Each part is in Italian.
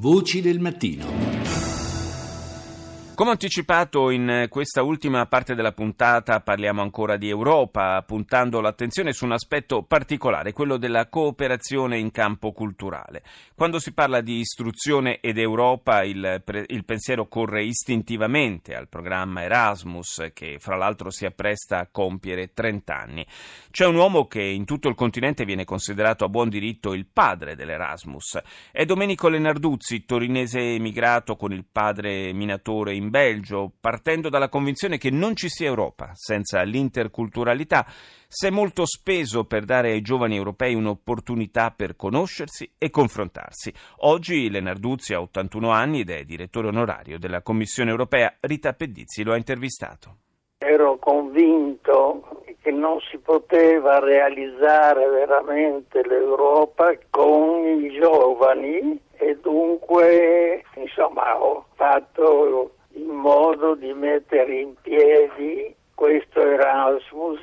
Voci del mattino. Come anticipato in questa ultima parte della puntata parliamo ancora di Europa, puntando l'attenzione su un aspetto particolare, quello della cooperazione in campo culturale. Quando si parla di istruzione ed Europa il, il pensiero corre istintivamente al programma Erasmus che fra l'altro si appresta a compiere 30 anni. C'è un uomo che in tutto il continente viene considerato a buon diritto il padre dell'Erasmus. È Domenico Lenarduzzi, torinese emigrato con il padre minatore in Belgio, partendo dalla convinzione che non ci sia Europa senza l'interculturalità, si è molto speso per dare ai giovani europei un'opportunità per conoscersi e confrontarsi. Oggi Lenarduzzi ha 81 anni ed è direttore onorario della Commissione europea. Rita Pedizzi lo ha intervistato. Ero convinto che non si poteva realizzare veramente l'Europa con i giovani e dunque insomma ho fatto in modo di mettere in piedi questo Erasmus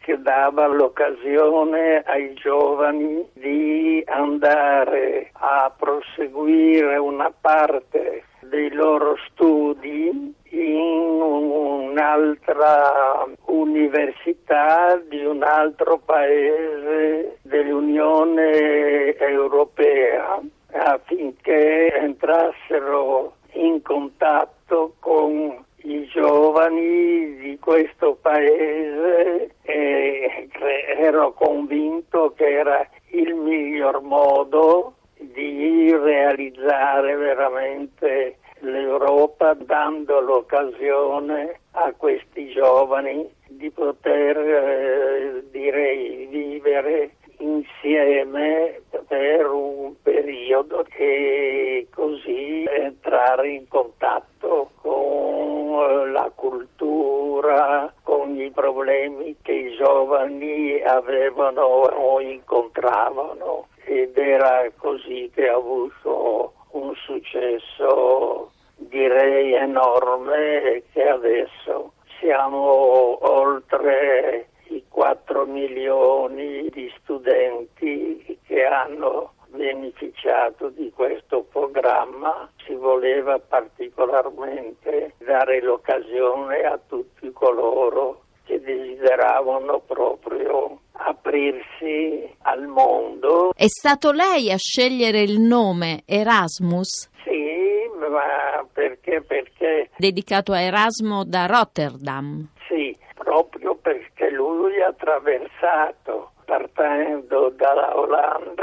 che dava l'occasione ai giovani di andare a proseguire una parte dei loro studi in un'altra università di un altro paese dell'Unione Europea affinché entrassero in contatto con i giovani di questo paese e ero convinto che era il miglior modo di realizzare veramente l'Europa dando l'occasione a questi giovani di poter eh, direi vivere insieme per un periodo e così entrare in contatto con la cultura, con i problemi che i giovani avevano o incontravano ed era così che ha avuto un successo direi enorme che adesso siamo oltre 4 milioni di studenti che hanno beneficiato di questo programma. Si voleva particolarmente dare l'occasione a tutti coloro che desideravano proprio aprirsi al mondo. È stato lei a scegliere il nome Erasmus? Sì, ma perché? Perché... Dedicato a Erasmo da Rotterdam. Sì, proprio perché lui ha attraversato partendo dalla Olanda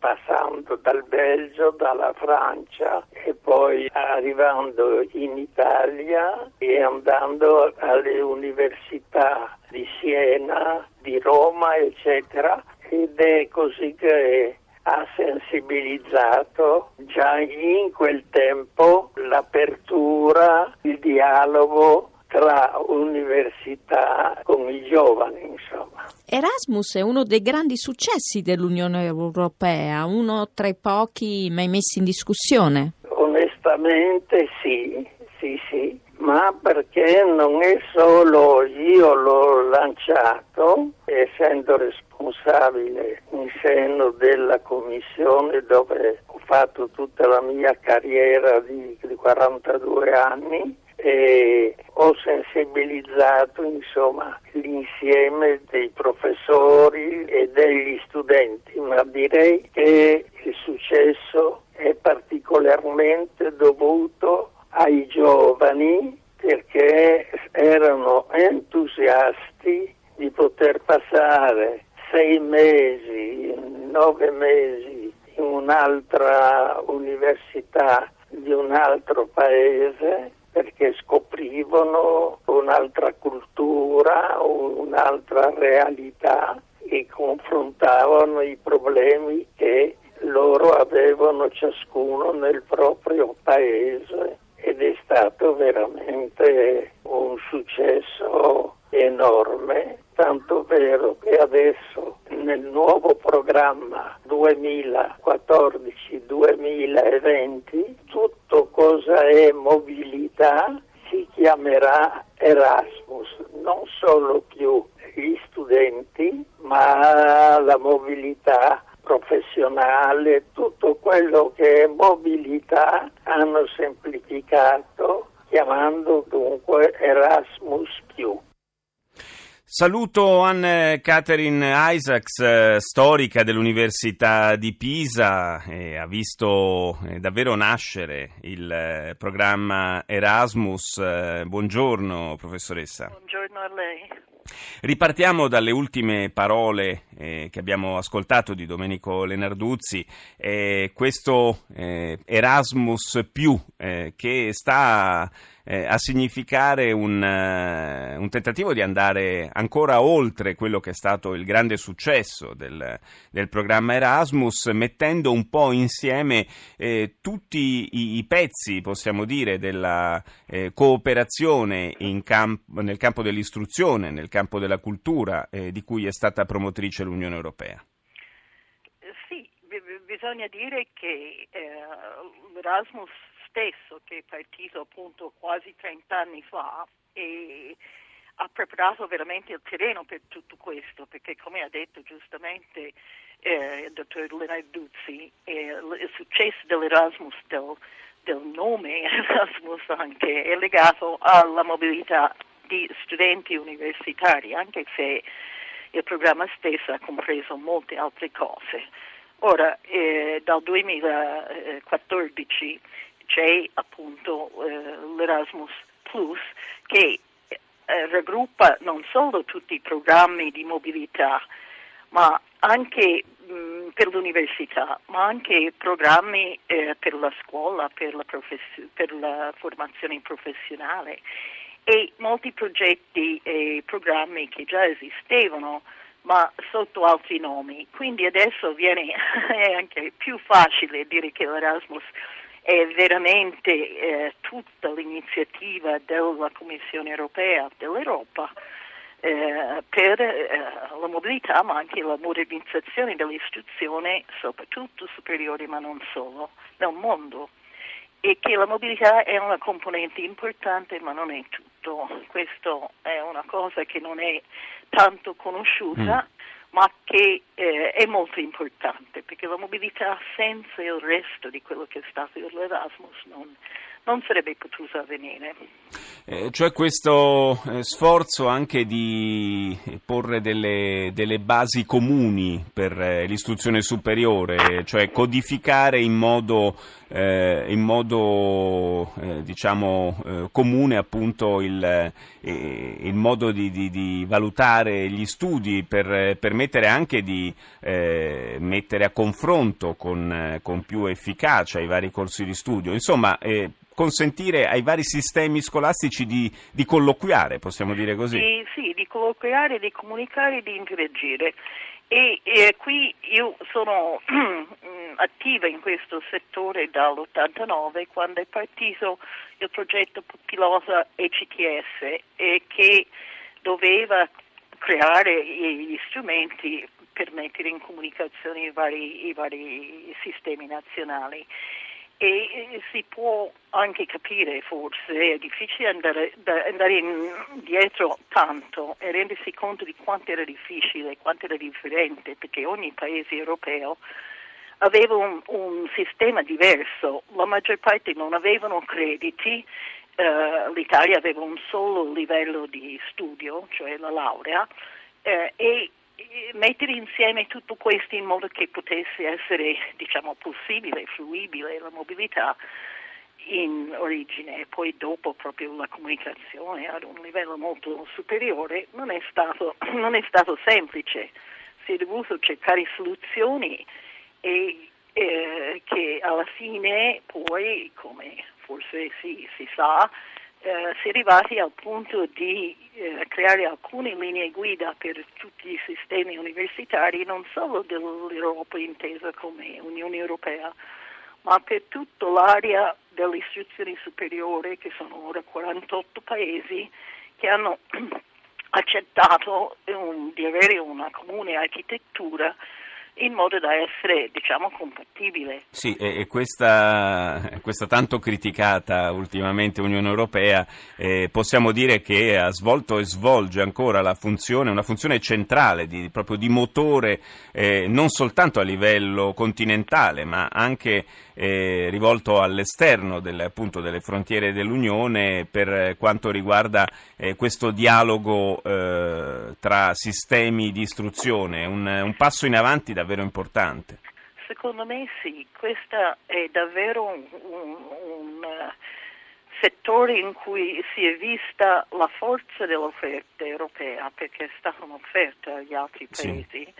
passando dal Belgio, dalla Francia e poi arrivando in Italia e andando alle università di Siena, di Roma, eccetera. Ed è così che ha sensibilizzato già in quel tempo l'apertura, il dialogo tra università con i giovani, insomma. Erasmus è uno dei grandi successi dell'Unione Europea, uno tra i pochi mai messi in discussione. Onestamente sì, sì, sì, ma perché non è solo io l'ho lanciato, essendo responsabile in seno della commissione dove ho fatto tutta la mia carriera di, di 42 anni, e ho sensibilizzato insomma, l'insieme dei professori e degli studenti, ma direi che il successo è particolarmente dovuto ai giovani perché erano entusiasti di poter passare sei mesi, nove mesi in un'altra università di un altro paese perché scoprivano un'altra cultura, un'altra realtà e confrontavano i problemi che loro avevano ciascuno nel proprio paese. Ed è stato veramente un successo enorme, tanto vero che adesso nel nuovo programma 2014-2020 tutto cosa è mobilità si chiamerà Erasmus, non solo più gli studenti, ma la mobilità professionale, tutto quello che è mobilità hanno semplificato chiamando dunque Erasmus Saluto Anne Catherine Isaacs, eh, storica dell'Università di Pisa, ha visto eh, davvero nascere il eh, programma Erasmus. buongiorno professoressa. Buongiorno a lei. Ripartiamo dalle ultime parole eh, che abbiamo ascoltato di Domenico Lenarduzzi, eh, questo eh, Erasmus più che sta eh, a significare un, uh, un, tentativo di andare ancora oltre quello che è stato il grande successo del, del programma Erasmus, mettendo un po' insieme eh, tutti i, i, pezzi, possiamo dire, della eh, cooperazione camp- nel campo dell'istruzione, nel campo della cultura, eh, di cui è stata promotrice l'Unione Europea. Sì, bisogna dire che l'Erasmus stesso che è partito appunto quasi 30 anni fa e ha preparato veramente il terreno per tutto questo, perché come ha detto giustamente eh, il dottor Lenarduzzi, eh, il successo dell'Erasmus, del, del nome Erasmus anche, è legato alla mobilità di studenti universitari, anche se il programma stesso ha compreso molte altre cose. Ora, eh, dal 2014 c'è appunto eh, l'Erasmus Plus che eh, raggruppa non solo tutti i programmi di mobilità, ma anche mh, mm, per l'università, ma anche programmi eh, per la scuola, per la, profess- per la, formazione professionale e molti progetti e programmi che già esistevano ma sotto altri nomi. Quindi adesso viene anche più facile dire che l'Erasmus è veramente eh, tutta l'iniziativa della Commissione europea, dell'Europa, eh, per eh, la mobilità ma anche la modernizzazione dell'istruzione, soprattutto superiore ma non solo, nel mondo e che la mobilità è una componente importante ma non è tutto. Questa è una cosa che non è tanto conosciuta. Mm ma che eh, è molto importante perché la mobilità senza il resto di quello che è stato l'Erasmus non, non sarebbe potuta avvenire. Eh, cioè questo eh, sforzo anche di porre delle, delle basi comuni per eh, l'istruzione superiore, cioè codificare in modo, eh, in modo eh, diciamo, eh, comune appunto il, il modo di, di, di, valutare gli studi per permettere anche di mettere a confronto con, con, più efficacia i vari corsi di studio. Insomma, consentire ai vari sistemi scolastici di, di colloquiare, possiamo dire così? Sì, sì, di colloquiare, di comunicare, di interagire. E, e qui io sono attiva in questo settore dall'89 quando è partito il progetto pilota ECTS e che doveva creare gli strumenti per mettere in comunicazione i vari, i vari sistemi nazionali e si può anche capire forse, è difficile andare, andare indietro tanto e rendersi conto di quanto era difficile, quanto era differente, perché ogni paese europeo aveva un, un sistema diverso, la maggior parte non avevano crediti, eh, l'Italia aveva un solo livello di studio, cioè la laurea, eh, e mettere insieme tutto questo in modo che potesse essere diciamo, possibile, fruibile la mobilità in origine. E poi dopo proprio la comunicazione ad un livello molto superiore non è stato, non è stato semplice, si è dovuto cercare soluzioni e eh, che alla fine poi, come forse si, si sa, eh, si è arrivati al punto di eh, creare alcune linee guida per tutti i sistemi universitari, non solo dell'Europa intesa come Unione Europea, ma per tutta l'area dell'istruzione superiore, che sono ora 48 paesi, che hanno accettato un, di avere una comune architettura in modo da essere diciamo compatibile. Sì, e, questa, questa, tanto criticata ultimamente Unione Europea eh, possiamo dire che ha svolto e svolge ancora la funzione, una funzione centrale di, proprio di motore eh, non soltanto a livello continentale ma anche eh, rivolto all'esterno delle, appunto, delle frontiere dell'Unione per quanto riguarda eh, questo dialogo eh, tra sistemi di istruzione, un, un passo in avanti davvero importante. Secondo me sì, questo è davvero un, un, un uh, settore in cui si è vista la forza dell'offerta europea, perché è stata un'offerta agli altri paesi. Sì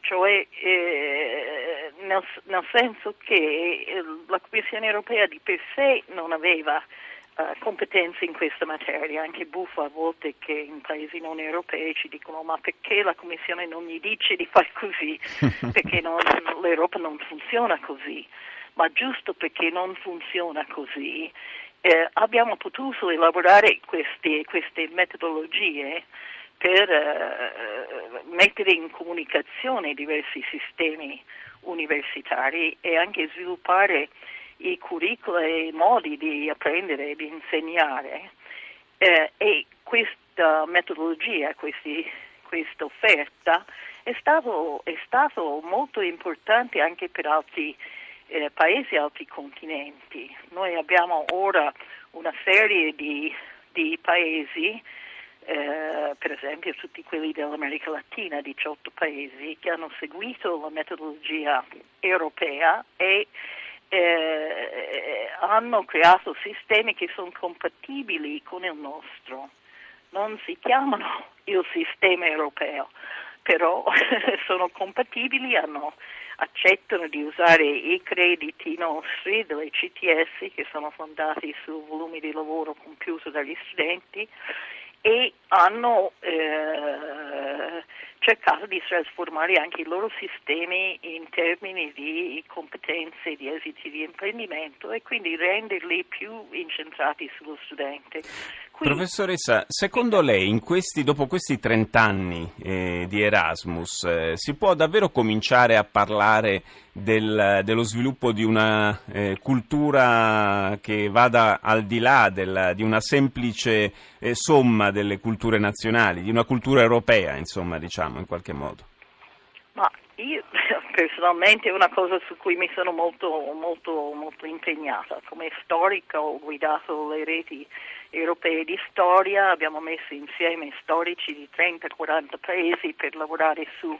cioè eh, nel, nel, senso che eh, la Commissione europea di per sé non aveva uh, competenze in questa materia, anche buffa a volte che in paesi non europei ci dicono ma perché la Commissione non gli dice di fare così, perché non, l'Europa non funziona così, ma giusto perché non funziona così eh, abbiamo potuto elaborare queste, queste metodologie per eh, mettere in comunicazione diversi sistemi universitari e anche sviluppare i curricula e i modi di apprendere e di insegnare eh, e questa metodologia, questi, questa offerta è stato, è stato, molto importante anche per altri eh, paesi, altri continenti. Noi abbiamo ora una serie di, di paesi eh, per esempio tutti quelli dell'America Latina, 18 paesi, che hanno seguito la metodologia europea e eh, hanno creato sistemi che sono compatibili con il nostro. Non si chiamano il sistema europeo, però sono compatibili, hanno, accettano di usare i crediti nostri delle CTS che sono fondati su volumi di lavoro compiuto dagli studenti e hanno eh, cercato di trasformare anche i loro sistemi in termini di competenze, di esiti di imprendimento e quindi renderli più incentrati sullo studente. Quindi, Professoressa, secondo lei questi, dopo questi 30 anni eh, di Erasmus eh, si può davvero cominciare a parlare del, dello sviluppo di una eh, cultura che vada al di là del, di una semplice eh, somma delle culture nazionali, di una cultura europea, insomma, diciamo, in qualche modo? Ma io personalmente è una cosa su cui mi sono molto, molto, molto impegnata. Come storica ho guidato le reti europee di storia, abbiamo messo insieme storici di 30-40 paesi per lavorare su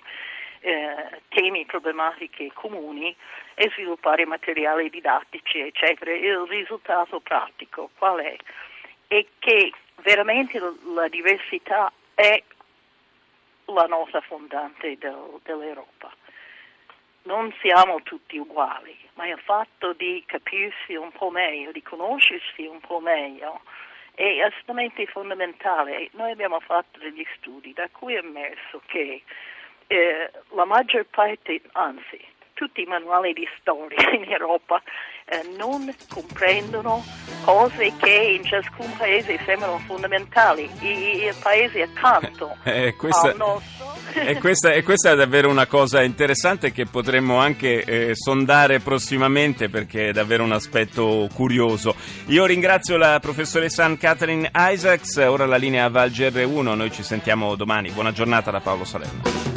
eh, temi, problematiche comuni e sviluppare materiali didattici, eccetera. Il risultato pratico qual è? È che veramente la diversità è la nota fondante del, dell'Europa. Non siamo tutti uguali, ma il fatto di capirsi un po' meglio, di conoscersi un po' meglio, è assolutamente fondamentale. Noi abbiamo fatto degli studi da cui è emerso che eh, la maggior parte, anzi tutti i manuali di storia in Europa eh, non comprendono cose che in ciascun paese sembrano fondamentali. I, i paesi accanto eh, questa, al nostro. e, questa, e, questa, è davvero una cosa interessante che potremmo anche eh, sondare prossimamente perché è davvero un aspetto curioso. Io ringrazio la professoressa Ann Catherine Isaacs, ora la linea Val GR1, noi ci sentiamo domani. Buona giornata da Paolo Salerno.